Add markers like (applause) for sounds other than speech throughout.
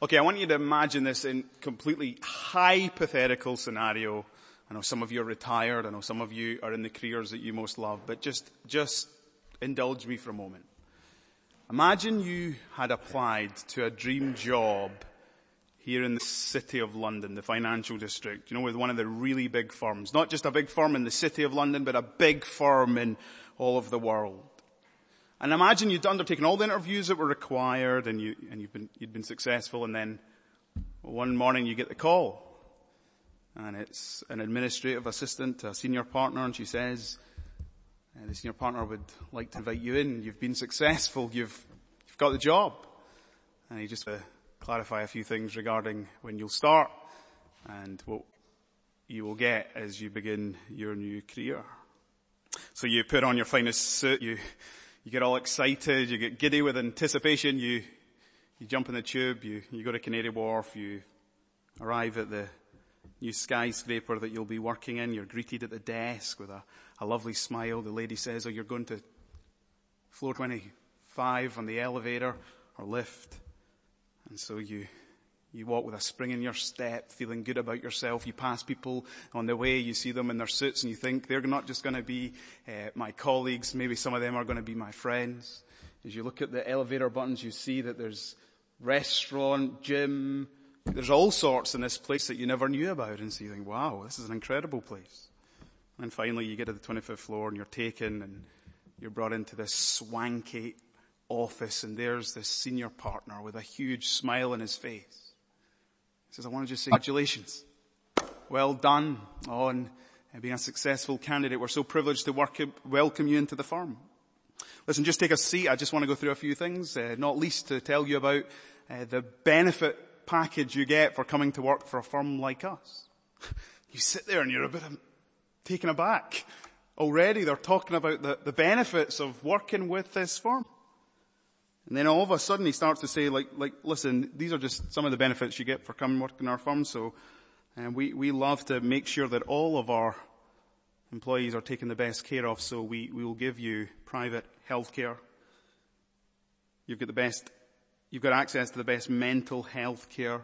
Okay, I want you to imagine this in completely hypothetical scenario. I know some of you are retired. I know some of you are in the careers that you most love, but just, just indulge me for a moment. Imagine you had applied to a dream job here in the city of London, the financial district, you know, with one of the really big firms. Not just a big firm in the city of London, but a big firm in all of the world. And imagine you'd undertaken all the interviews that were required and you, and you've been, you'd been successful and then one morning you get the call and it's an administrative assistant to a senior partner and she says, uh, the senior partner would like to invite you in. You've been successful. You've, you've got the job. And he just uh, clarify a few things regarding when you'll start and what you will get as you begin your new career. So you put on your finest suit, you you get all excited, you get giddy with anticipation, you, you jump in the tube, you, you go to Canary Wharf, you arrive at the new skyscraper that you'll be working in, you're greeted at the desk with a, a lovely smile. The lady says, oh, you're going to floor 25 on the elevator or lift. And so you, you walk with a spring in your step, feeling good about yourself. You pass people on the way, you see them in their suits and you think they're not just going to be uh, my colleagues, maybe some of them are going to be my friends. As you look at the elevator buttons, you see that there's restaurant, gym, there's all sorts in this place that you never knew about and so you think, wow, this is an incredible place. And finally you get to the 25th floor and you're taken and you're brought into this swanky office and there's this senior partner with a huge smile on his face. He says, I want to just say congratulations. Well done on being a successful candidate. We're so privileged to work, welcome you into the firm. Listen, just take a seat. I just want to go through a few things, uh, not least to tell you about uh, the benefit package you get for coming to work for a firm like us. (laughs) You sit there and you're a bit taken aback. Already they're talking about the, the benefits of working with this firm. And then all of a sudden he starts to say like, like, listen, these are just some of the benefits you get for coming work in our firm. So, and we, we love to make sure that all of our employees are taken the best care of. So we, we will give you private health care. You've got the best, you've got access to the best mental health care.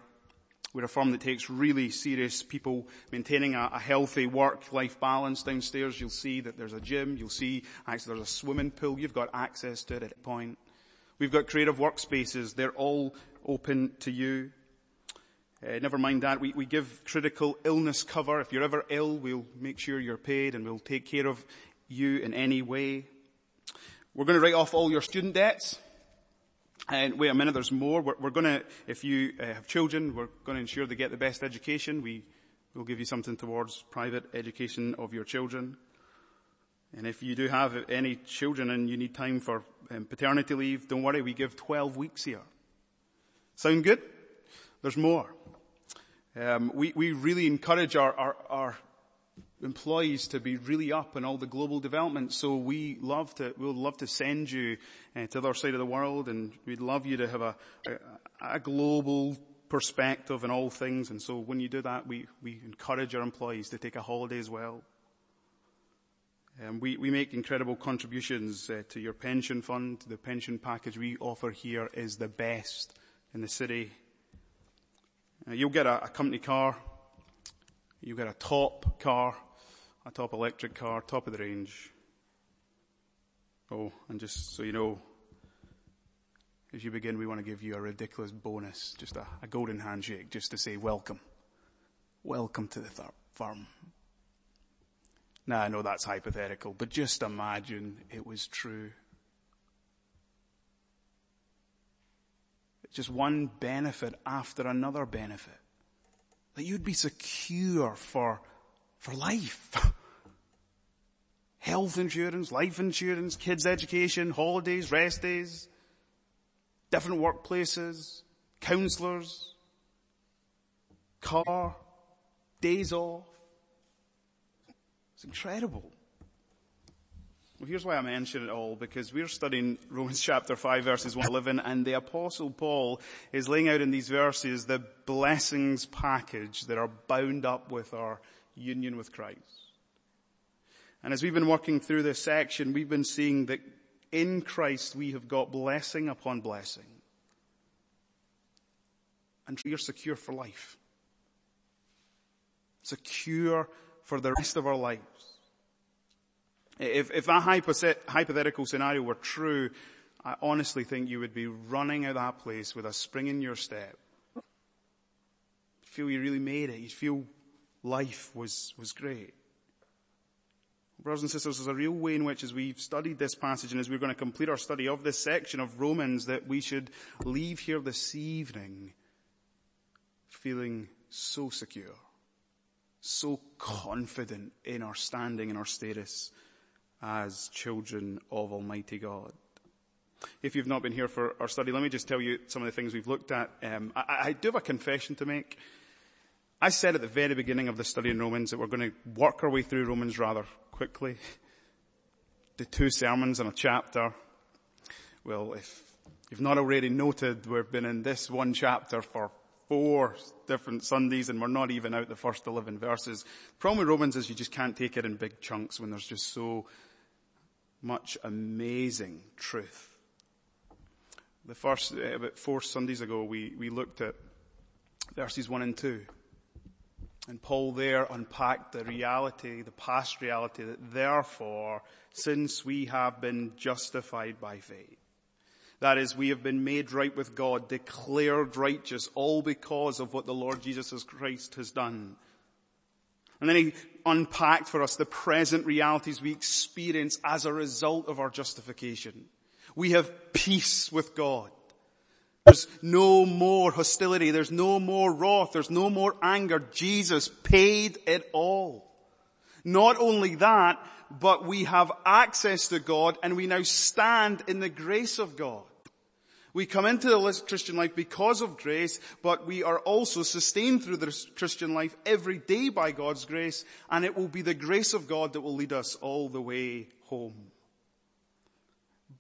We're a firm that takes really serious people maintaining a, a healthy work-life balance downstairs. You'll see that there's a gym. You'll see actually there's a swimming pool. You've got access to it at a point. We've got creative workspaces. They're all open to you. Uh, never mind that. We, we give critical illness cover. If you're ever ill, we'll make sure you're paid and we'll take care of you in any way. We're going to write off all your student debts. And wait a minute, there's more. We're, we're going to, if you uh, have children, we're going to ensure they get the best education. We will give you something towards private education of your children. And if you do have any children and you need time for um, paternity leave, don't worry, we give 12 weeks here. Sound good? There's more. Um, we, we really encourage our, our, our, employees to be really up in all the global development. So we love to, we'll love to send you uh, to the other side of the world and we'd love you to have a, a, a global perspective in all things. And so when you do that, we, we encourage our employees to take a holiday as well. Um, we, we make incredible contributions uh, to your pension fund. The pension package we offer here is the best in the city. Uh, you'll get a, a company car. You'll get a top car, a top electric car, top of the range. Oh, and just so you know, as you begin, we want to give you a ridiculous bonus, just a, a golden handshake, just to say welcome. Welcome to the th- firm. Now I know that's hypothetical, but just imagine it was true. Just one benefit after another benefit. That you'd be secure for, for life. (laughs) Health insurance, life insurance, kids education, holidays, rest days, different workplaces, counselors, car, days off, it's incredible. Well, here's why I mention it all, because we're studying Romans (laughs) chapter 5 verses 1 11, and the apostle Paul is laying out in these verses the blessings package that are bound up with our union with Christ. And as we've been working through this section, we've been seeing that in Christ we have got blessing upon blessing. and you're secure for life. Secure for the rest of our lives. If, if that hypothetical scenario were true, I honestly think you would be running out of that place with a spring in your step. You'd feel you really made it. You'd feel life was, was great. Brothers and sisters, there's a real way in which as we've studied this passage and as we're going to complete our study of this section of Romans that we should leave here this evening feeling so secure, so confident in our standing and our status as children of Almighty God. If you've not been here for our study, let me just tell you some of the things we've looked at. Um, I, I do have a confession to make. I said at the very beginning of the study in Romans that we're going to work our way through Romans rather quickly. (laughs) The two sermons in a chapter. Well, if you've not already noted, we've been in this one chapter for four different Sundays and we're not even out the first 11 verses. The problem with Romans is you just can't take it in big chunks when there's just so much amazing truth. The first, uh, about four Sundays ago, we, we looked at verses one and two. And Paul there unpacked the reality, the past reality that therefore, since we have been justified by faith, that is, we have been made right with God, declared righteous, all because of what the Lord Jesus Christ has done. And then he unpacked for us the present realities we experience as a result of our justification. We have peace with God. There's no more hostility. There's no more wrath. There's no more anger. Jesus paid it all. Not only that, but we have access to God and we now stand in the grace of God. We come into the Christian life because of grace, but we are also sustained through the Christian life every day by God's grace, and it will be the grace of God that will lead us all the way home.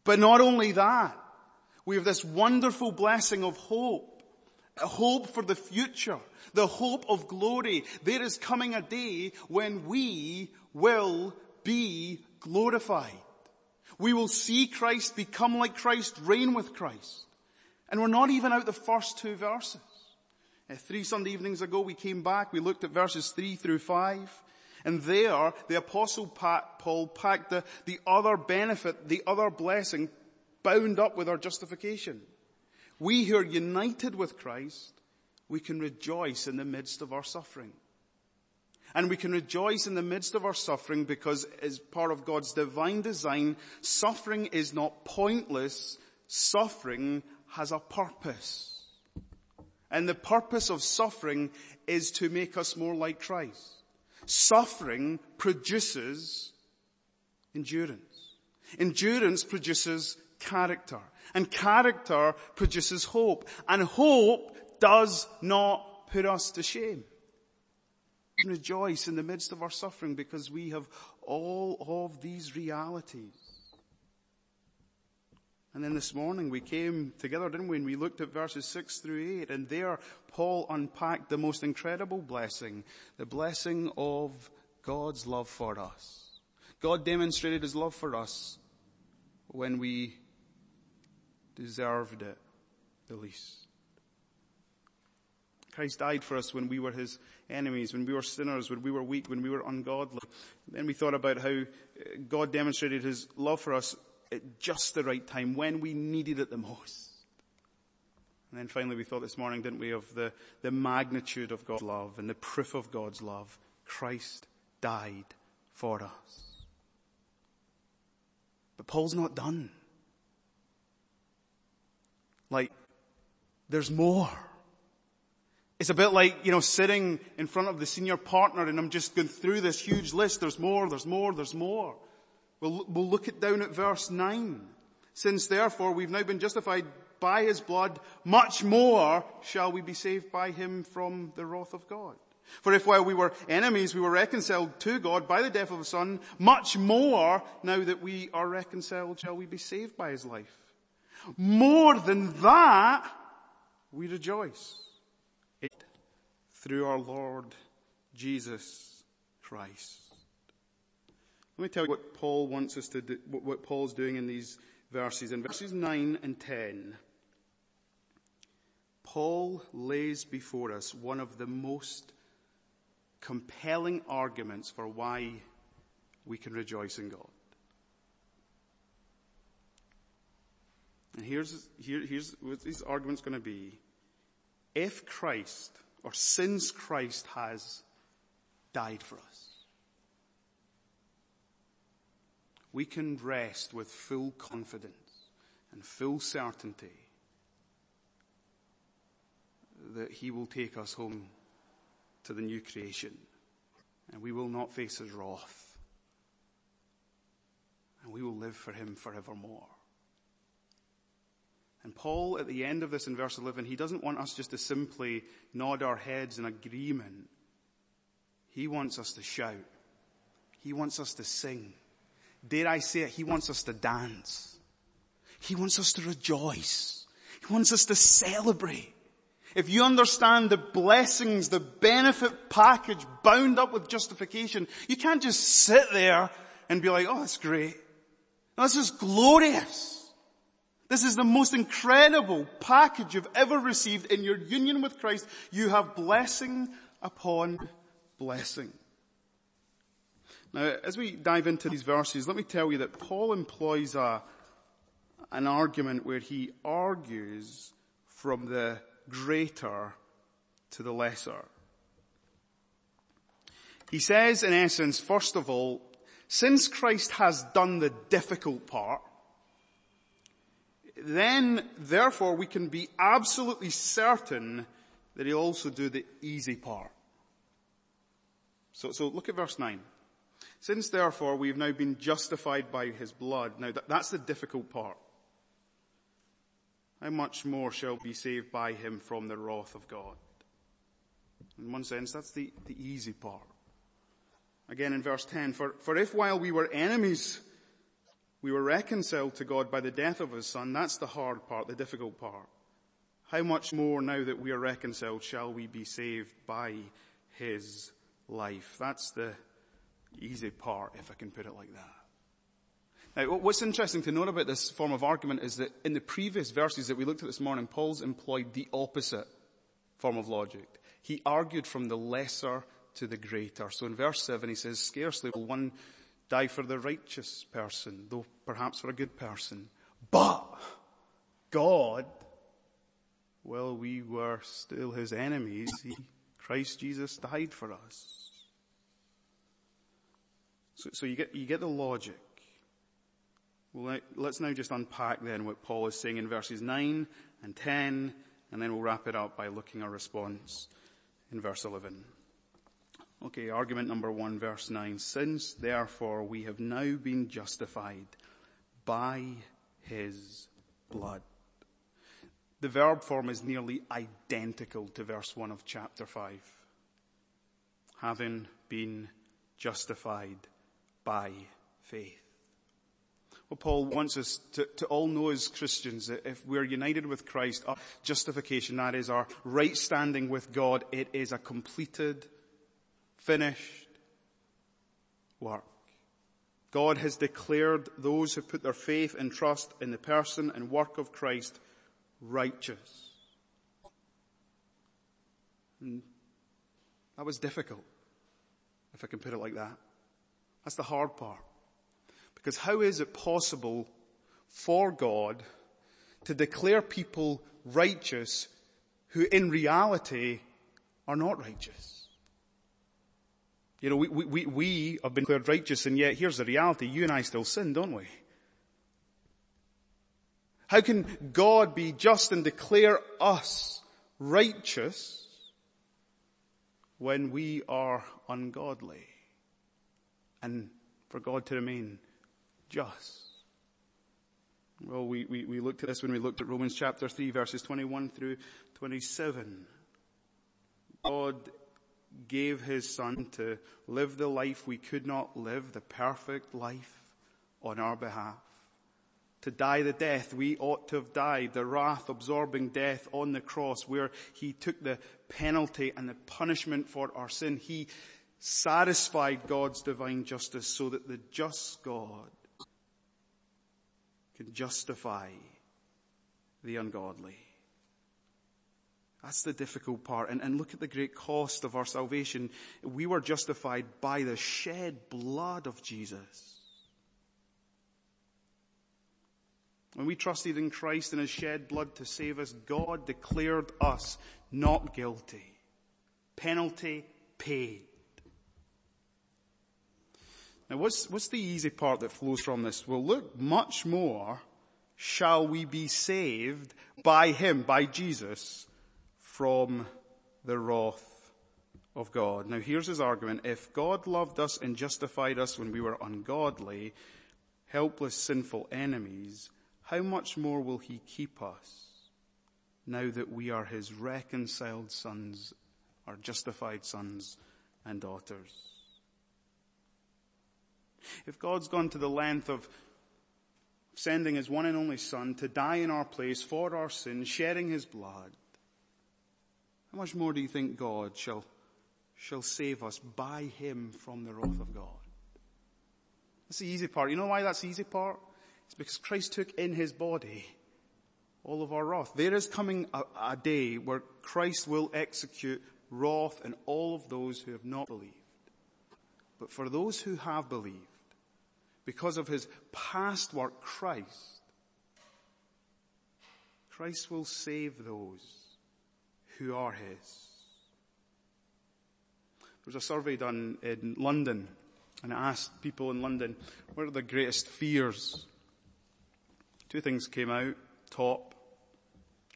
But not only that, we have this wonderful blessing of hope. A hope for the future. The hope of glory. There is coming a day when we will be glorified. We will see Christ, become like Christ, reign with Christ. And we're not even out the first two verses. Uh, three Sunday evenings ago we came back, we looked at verses three through five. And there, the apostle Paul packed the, the other benefit, the other blessing bound up with our justification. We who are united with Christ, we can rejoice in the midst of our suffering. And we can rejoice in the midst of our suffering because as part of God's divine design, suffering is not pointless. Suffering has a purpose. And the purpose of suffering is to make us more like Christ. Suffering produces endurance. Endurance produces character. And character produces hope. And hope does not put us to shame. We rejoice in the midst of our suffering because we have all of these realities. And then this morning we came together, didn't we? And we looked at verses six through eight and there Paul unpacked the most incredible blessing, the blessing of God's love for us. God demonstrated his love for us when we deserved it the least. Christ died for us when we were his enemies, when we were sinners, when we were weak, when we were ungodly. Then we thought about how uh, God demonstrated his love for us at just the right time, when we needed it the most. And then finally we thought this morning, didn't we, of the, the magnitude of God's love and the proof of God's love. Christ died for us. But Paul's not done. Like, there's more. It's a bit like, you know, sitting in front of the senior partner and I'm just going through this huge list. There's more, there's more, there's more. We'll, we'll look it down at verse 9. Since therefore we've now been justified by his blood, much more shall we be saved by him from the wrath of God. For if while we were enemies, we were reconciled to God by the death of the Son, much more now that we are reconciled shall we be saved by his life. More than that, we rejoice through our Lord Jesus Christ. Let me tell you what Paul wants us to do, what Paul's doing in these verses. In verses 9 and 10, Paul lays before us one of the most compelling arguments for why we can rejoice in God. And here's, here, here's what this argument's going to be. If Christ, or since Christ has died for us, we can rest with full confidence and full certainty that he will take us home to the new creation. And we will not face his wrath. And we will live for him forevermore. And Paul, at the end of this in verse 11, he doesn't want us just to simply nod our heads in agreement. He wants us to shout. He wants us to sing. Dare I say it, he wants us to dance. He wants us to rejoice. He wants us to celebrate. If you understand the blessings, the benefit package bound up with justification, you can't just sit there and be like, oh, that's great. This is glorious. This is the most incredible package you've ever received in your union with Christ. You have blessing upon blessing. Now, as we dive into these verses, let me tell you that Paul employs a, an argument where he argues from the greater to the lesser. He says in essence, first of all, since Christ has done the difficult part, then therefore we can be absolutely certain that he'll also do the easy part. So, so look at verse 9. Since therefore we have now been justified by his blood, now that, that's the difficult part. How much more shall be saved by him from the wrath of God? In one sense, that's the, the easy part. Again in verse 10, for, for if while we were enemies, we were reconciled to God by the death of his son. That's the hard part, the difficult part. How much more now that we are reconciled shall we be saved by his life? That's the easy part, if I can put it like that. Now, what's interesting to note about this form of argument is that in the previous verses that we looked at this morning, Paul's employed the opposite form of logic. He argued from the lesser to the greater. So in verse 7 he says, scarcely will one die for the righteous person, though perhaps for a good person. But God, while we were still his enemies, he, Christ Jesus died for us. So, so you get, you get the logic. Well, let's now just unpack then what Paul is saying in verses 9 and 10, and then we'll wrap it up by looking at response in verse 11. Okay, argument number one, verse nine. Since therefore we have now been justified by his blood. The verb form is nearly identical to verse one of chapter five. Having been justified by faith. What Paul wants us to, to, all know as Christians that if we're united with Christ, our justification, that is our right standing with God, it is a completed finished work. God has declared those who put their faith and trust in the person and work of Christ righteous. And that was difficult, if I can put it like that. That's the hard part. Because how is it possible for God to declare people righteous who in reality are not righteous? You know, we, we, we have been declared righteous and yet here's the reality, you and I still sin, don't we? How can God be just and declare us righteous when we are ungodly? And for God to remain just. Well, we, we, we looked at this when we looked at Romans chapter 3 verses 21 through 27. God gave his son to live the life we could not live, the perfect life on our behalf. To die the death we ought to have died, the wrath absorbing death on the cross where he took the penalty and the punishment for our sin. He satisfied God's divine justice so that the just God can justify the ungodly. That's the difficult part. And, and look at the great cost of our salvation. We were justified by the shed blood of Jesus. When we trusted in Christ and His shed blood to save us, God declared us not guilty. Penalty paid. Now what's, what's the easy part that flows from this? Well look, much more shall we be saved by Him, by Jesus, from the wrath of God. Now here's his argument. If God loved us and justified us when we were ungodly, helpless, sinful enemies, how much more will he keep us now that we are his reconciled sons, our justified sons and daughters? If God's gone to the length of sending his one and only son to die in our place for our sins, shedding his blood, how much more do you think God shall, shall save us by him from the wrath of God? That's the easy part. You know why that's the easy part? It's because Christ took in his body all of our wrath. There is coming a, a day where Christ will execute wrath in all of those who have not believed. But for those who have believed, because of his past work, Christ, Christ will save those who are his. There was a survey done in London and it asked people in London, what are the greatest fears Two things came out, top.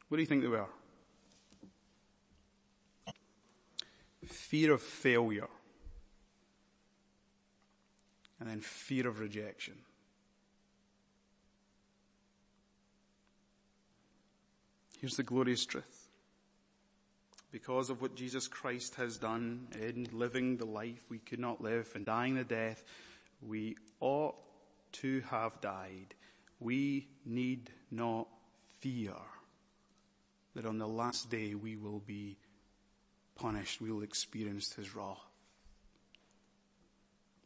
What do you think they were? Fear of failure. And then fear of rejection. Here's the glorious truth. Because of what Jesus Christ has done in living the life we could not live and dying the death we ought to have died we need not fear that on the last day we will be punished, we will experience his wrath.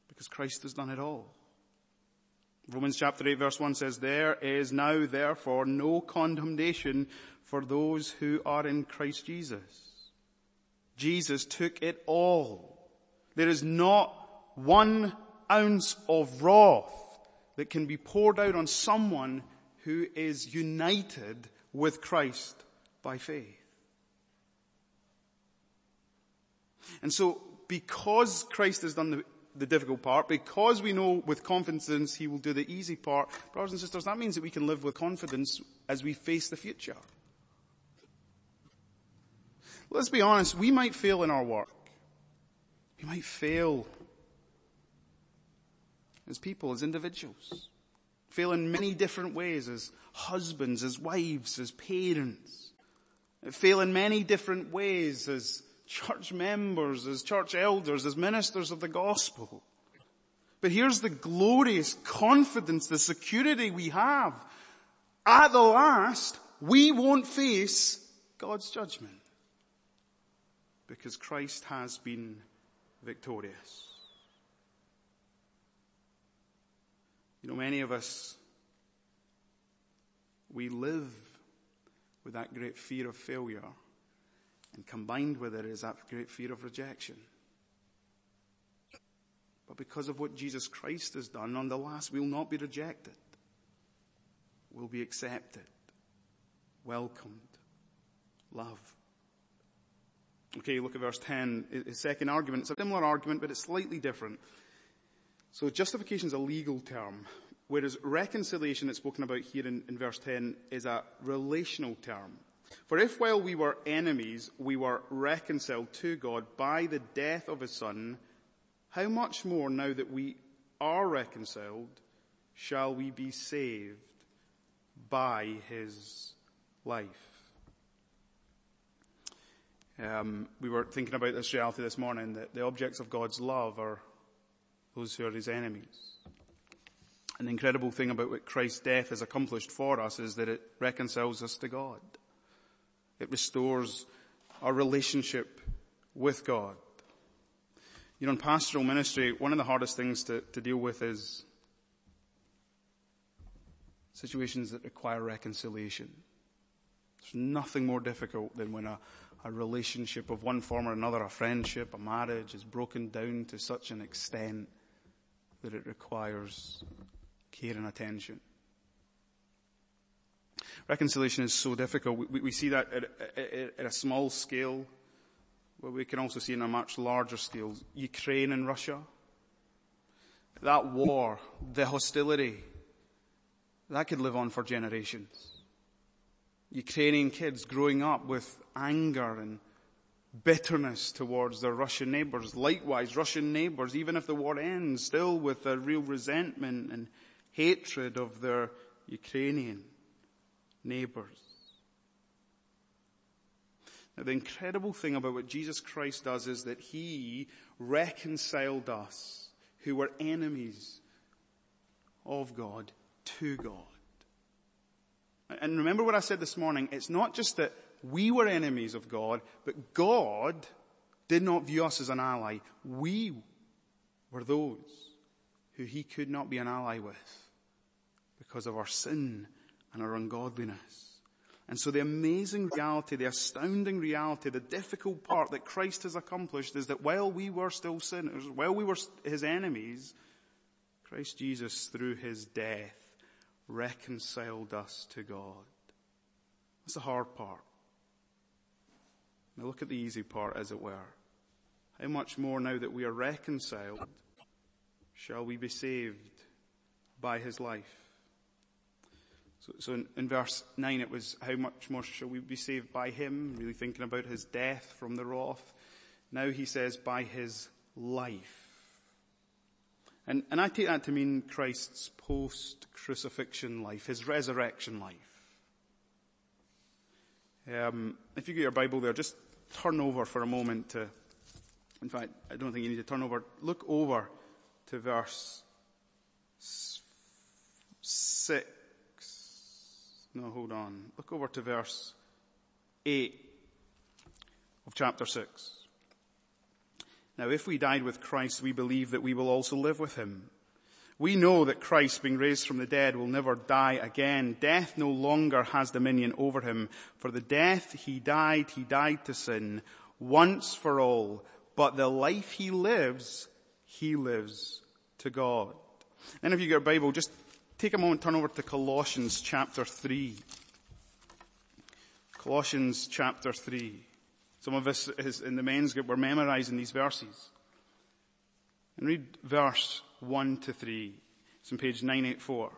Because Christ has done it all. Romans chapter 8 verse 1 says, There is now therefore no condemnation for those who are in Christ Jesus. Jesus took it all. There is not one ounce of wrath that can be poured out on someone who is united with Christ by faith. And so, because Christ has done the, the difficult part, because we know with confidence he will do the easy part, brothers and sisters, that means that we can live with confidence as we face the future. Let's be honest, we might fail in our work. We might fail as people, as individuals. Fail in many different ways as husbands, as wives, as parents. Fail in many different ways as church members, as church elders, as ministers of the gospel. But here's the glorious confidence, the security we have. At the last, we won't face God's judgment. Because Christ has been victorious. You know, many of us, we live with that great fear of failure and combined with it is that great fear of rejection. But because of what Jesus Christ has done, on the last we'll not be rejected. We'll be accepted, welcomed, loved. Okay, look at verse 10. His second argument, it's a similar argument, but it's slightly different. So justification is a legal term, whereas reconciliation that's spoken about here in, in verse 10 is a relational term. For if while we were enemies, we were reconciled to God by the death of his son, how much more now that we are reconciled shall we be saved by his life? Um, we were thinking about this reality this morning that the objects of God's love are those who are his enemies. And the incredible thing about what Christ's death has accomplished for us is that it reconciles us to God. It restores our relationship with God. You know, in pastoral ministry, one of the hardest things to, to deal with is situations that require reconciliation. There's nothing more difficult than when a, a relationship of one form or another, a friendship, a marriage is broken down to such an extent that it requires care and attention. Reconciliation is so difficult. We, we see that at, at, at, a small scale, but we can also see in a much larger scale. Ukraine and Russia. That war, the hostility, that could live on for generations. Ukrainian kids growing up with anger and bitterness towards their Russian neighbors. Likewise, Russian neighbors, even if the war ends, still with a real resentment and hatred of their Ukrainian neighbors. Now the incredible thing about what Jesus Christ does is that He reconciled us who were enemies of God to God. And remember what I said this morning, it's not just that we were enemies of God, but God did not view us as an ally. We were those who he could not be an ally with because of our sin and our ungodliness. And so the amazing reality, the astounding reality, the difficult part that Christ has accomplished is that while we were still sinners, while we were his enemies, Christ Jesus through his death reconciled us to God. That's the hard part. Now look at the easy part as it were. How much more now that we are reconciled shall we be saved by his life? So, so in, in, verse 9 it was how much more shall we be saved by him, really thinking about his death from the wrath. Now he says by his life. And, and I take that to mean Christ's post-crucifixion life, his resurrection life. Um, if you get your Bible there, just turn over for a moment to, in fact, I don't think you need to turn over. Look over to verse six. No, hold on. Look over to verse eight of chapter six. Now if we died with Christ, we believe that we will also live with him. We know that Christ, being raised from the dead, will never die again. Death no longer has dominion over him. For the death he died, he died to sin once for all. But the life he lives, he lives to God. Then if you get a Bible, just take a moment, turn over to Colossians chapter 3. Colossians chapter 3. Some of us in the men's group were memorizing these verses. And read verse 1 to 3. It's on page 984.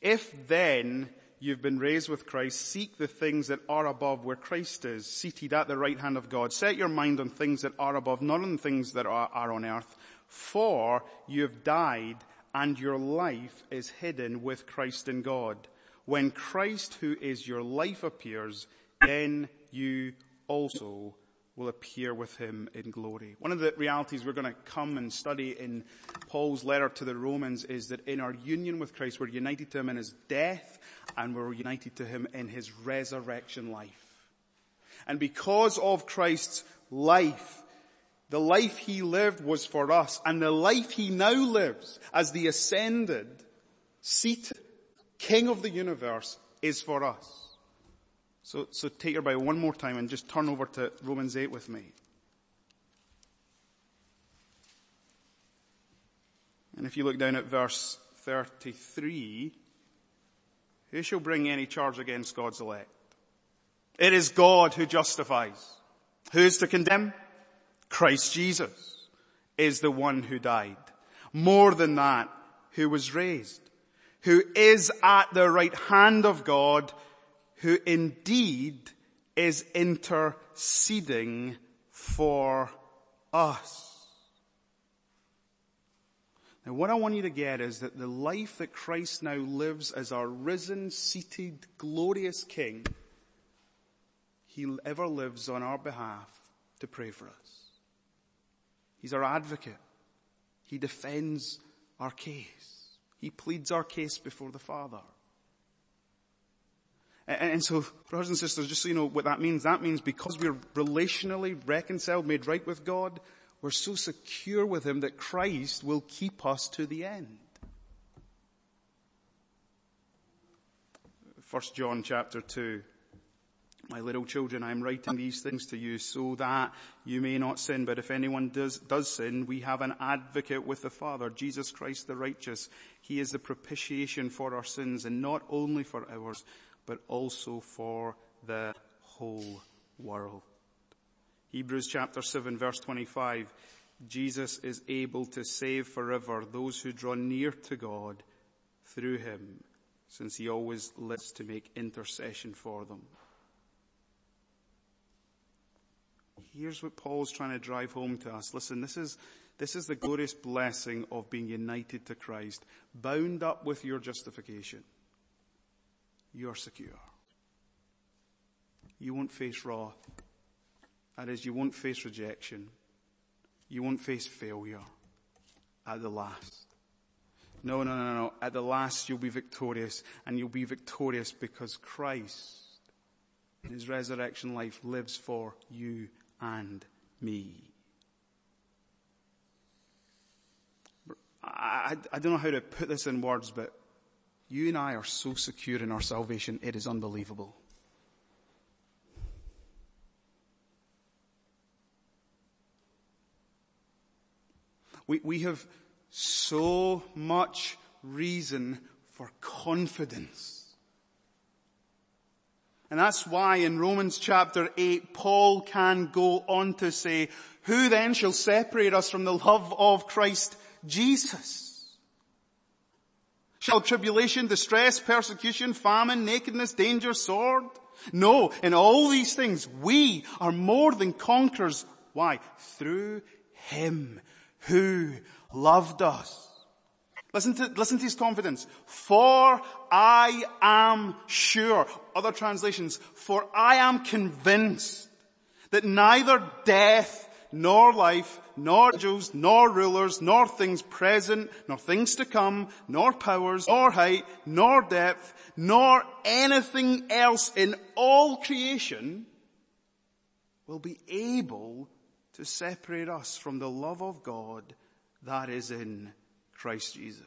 If then you've been raised with Christ, seek the things that are above where Christ is, seated at the right hand of God. Set your mind on things that are above, not on things that are, are on earth. For you have died and your life is hidden with Christ in God. When Christ who is your life appears, then you also will appear with him in glory. One of the realities we're going to come and study in Paul's letter to the Romans is that in our union with Christ, we're united to him in his death and we're united to him in his resurrection life. And because of Christ's life, the life he lived was for us and the life he now lives as the ascended, seated King of the universe is for us. So, so take your Bible one more time and just turn over to Romans 8 with me. And if you look down at verse 33, who shall bring any charge against God's elect? It is God who justifies. Who is to condemn? Christ Jesus is the one who died. More than that, who was raised, who is at the right hand of God, who indeed is interceding for us. Now what I want you to get is that the life that Christ now lives as our risen, seated, glorious King, He ever lives on our behalf to pray for us. He's our advocate. He defends our case. He pleads our case before the Father. And so, brothers and sisters, just so you know what that means, that means because we're relationally reconciled, made right with God, we're so secure with Him that Christ will keep us to the end. First John chapter 2. My little children, I am writing these things to you so that you may not sin. But if anyone does, does sin, we have an advocate with the Father, Jesus Christ the righteous. He is the propitiation for our sins and not only for ours, but also for the whole world. Hebrews chapter 7 verse 25. Jesus is able to save forever those who draw near to God through him, since he always lives to make intercession for them. Here's what Paul's trying to drive home to us. Listen, this is, this is the glorious blessing of being united to Christ, bound up with your justification. You're secure. You won't face wrath. That is, you won't face rejection. You won't face failure at the last. No, no, no, no. At the last you'll be victorious and you'll be victorious because Christ in his resurrection life lives for you and me. I, I, don't know how to put this in words, but you and I are so secure in our salvation, it is unbelievable. We, we have so much reason for confidence. And that's why in Romans chapter 8, Paul can go on to say, who then shall separate us from the love of Christ Jesus? Shall tribulation, distress, persecution, famine, nakedness, danger, sword? No, in all these things we are more than conquerors. Why? Through Him who loved us. Listen to, listen to his confidence. For I am sure. Other translations. For I am convinced that neither death, nor life, nor angels, nor rulers, nor things present, nor things to come, nor powers, nor height, nor depth, nor anything else in all creation will be able to separate us from the love of God that is in Christ Jesus.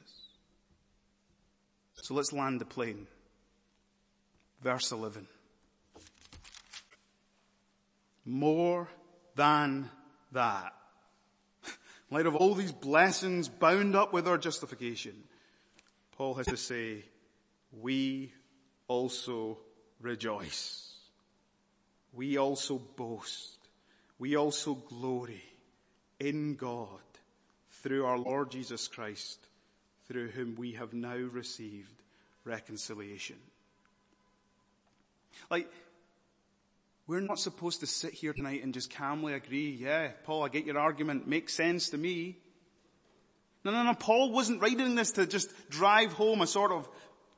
So let's land the plane. Verse 11. More than that. In light of all these blessings bound up with our justification, Paul has to say, we also rejoice. We also boast. We also glory in God through our Lord Jesus Christ, through whom we have now received reconciliation. Like, we're not supposed to sit here tonight and just calmly agree, yeah, Paul, I get your argument, makes sense to me. No, no, no, Paul wasn't writing this to just drive home a sort of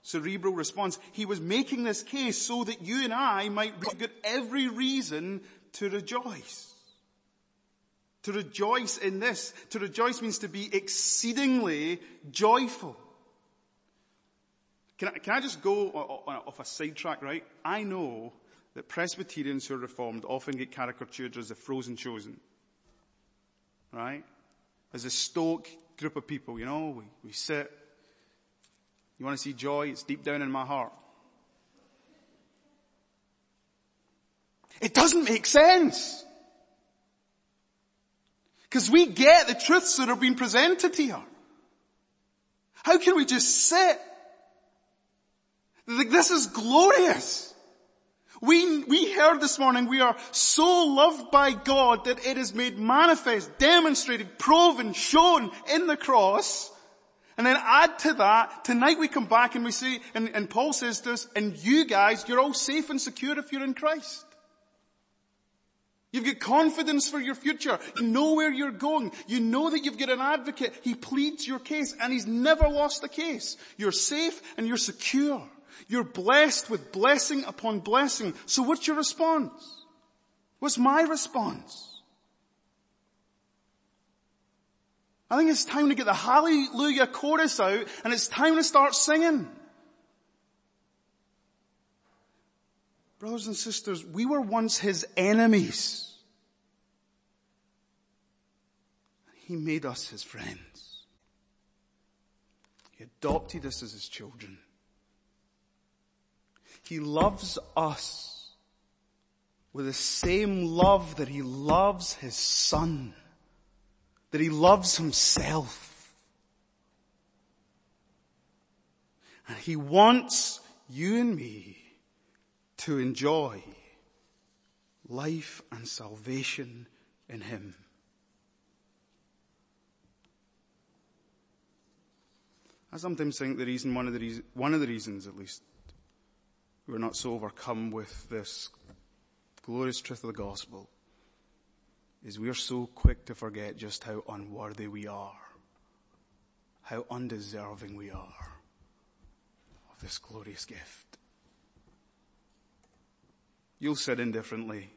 cerebral response. He was making this case so that you and I might get every reason to rejoice. To rejoice in this. To rejoice means to be exceedingly joyful. Can I, can I just go off a sidetrack, right? I know that Presbyterians who are reformed often get caricatured as the frozen chosen. Right? As a stoic group of people, you know, we, we sit. You want to see joy? It's deep down in my heart. It doesn't make sense. Because we get the truths that are being presented here. How can we just sit? This is glorious. We, we heard this morning we are so loved by God that it is made manifest, demonstrated, proven, shown in the cross. And then add to that, tonight we come back and we say, and, and Paul says to us, and you guys, you're all safe and secure if you're in Christ. You've got confidence for your future. You know where you're going. You know that you've got an advocate. He pleads your case and he's never lost the case. You're safe and you're secure. You're blessed with blessing upon blessing. So what's your response? What's my response? I think it's time to get the hallelujah chorus out and it's time to start singing. Brothers and sisters, we were once his enemies. He made us his friends. He adopted us as his children. He loves us with the same love that he loves his son, that he loves himself. And he wants you and me to enjoy life and salvation in him. I sometimes think the reason, one of the reasons, one of the reasons at least, we're not so overcome with this glorious truth of the gospel is we are so quick to forget just how unworthy we are, how undeserving we are of this glorious gift. You'll sit indifferently.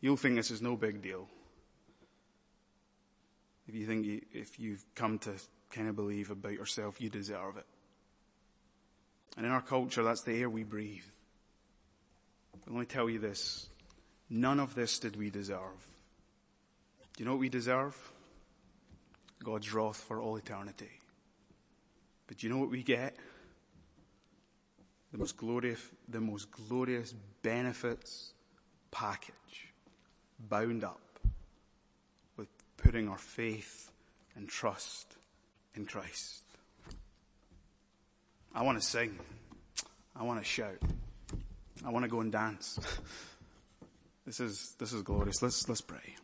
You'll think this is no big deal. If you think you, if you've come to kind of believe about yourself, you deserve it. And in our culture, that's the air we breathe. But let me tell you this. None of this did we deserve. Do you know what we deserve? God's wrath for all eternity. But do you know what we get? The most glorious, the most glorious benefits package bound up with putting our faith and trust in Christ. I want to sing. I want to shout. I want to go and dance. This is, this is glorious. Let's, let's pray.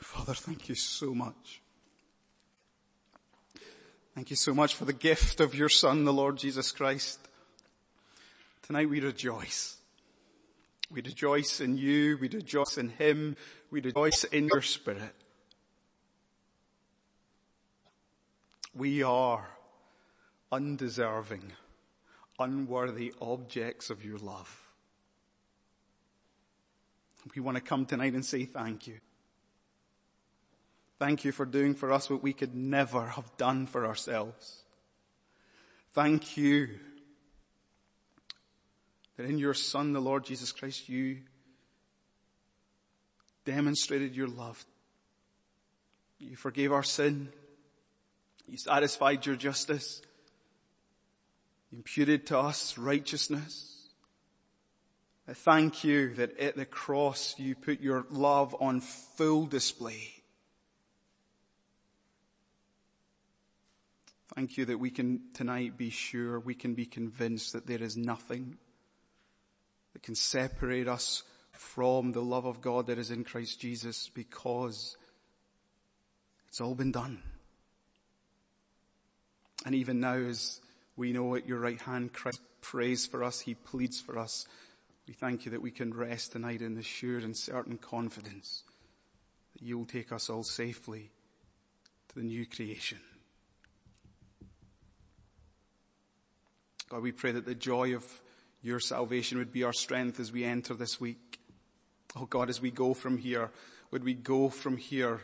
Father, thank you so much. Thank you so much for the gift of your Son, the Lord Jesus Christ. Tonight we rejoice. We rejoice in you. We rejoice in Him. We rejoice in your Spirit. We are undeserving, unworthy objects of your love. We want to come tonight and say thank you. Thank you for doing for us what we could never have done for ourselves. Thank you that in your Son, the Lord Jesus Christ, you demonstrated your love. You forgave our sin. You satisfied your justice. You imputed to us righteousness. I thank you that at the cross you put your love on full display. Thank you that we can tonight be sure, we can be convinced that there is nothing that can separate us from the love of God that is in Christ Jesus because it's all been done. And even now as we know at your right hand, Christ prays for us, He pleads for us. We thank you that we can rest tonight in the sure and certain confidence that you will take us all safely to the new creation. God, we pray that the joy of your salvation would be our strength as we enter this week. Oh God, as we go from here, would we go from here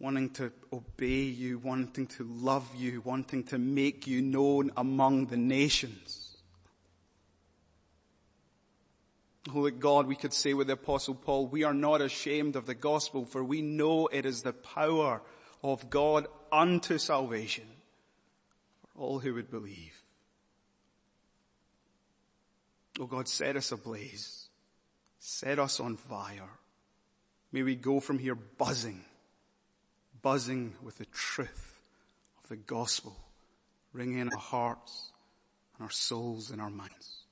wanting to obey you, wanting to love you, wanting to make you known among the nations. Oh, that God, we could say with the apostle Paul, we are not ashamed of the gospel for we know it is the power of God unto salvation for all who would believe. Oh God, set us ablaze. Set us on fire. May we go from here buzzing, buzzing with the truth of the gospel, ringing in our hearts and our souls and our minds.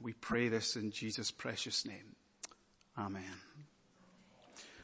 We pray this in Jesus' precious name. Amen.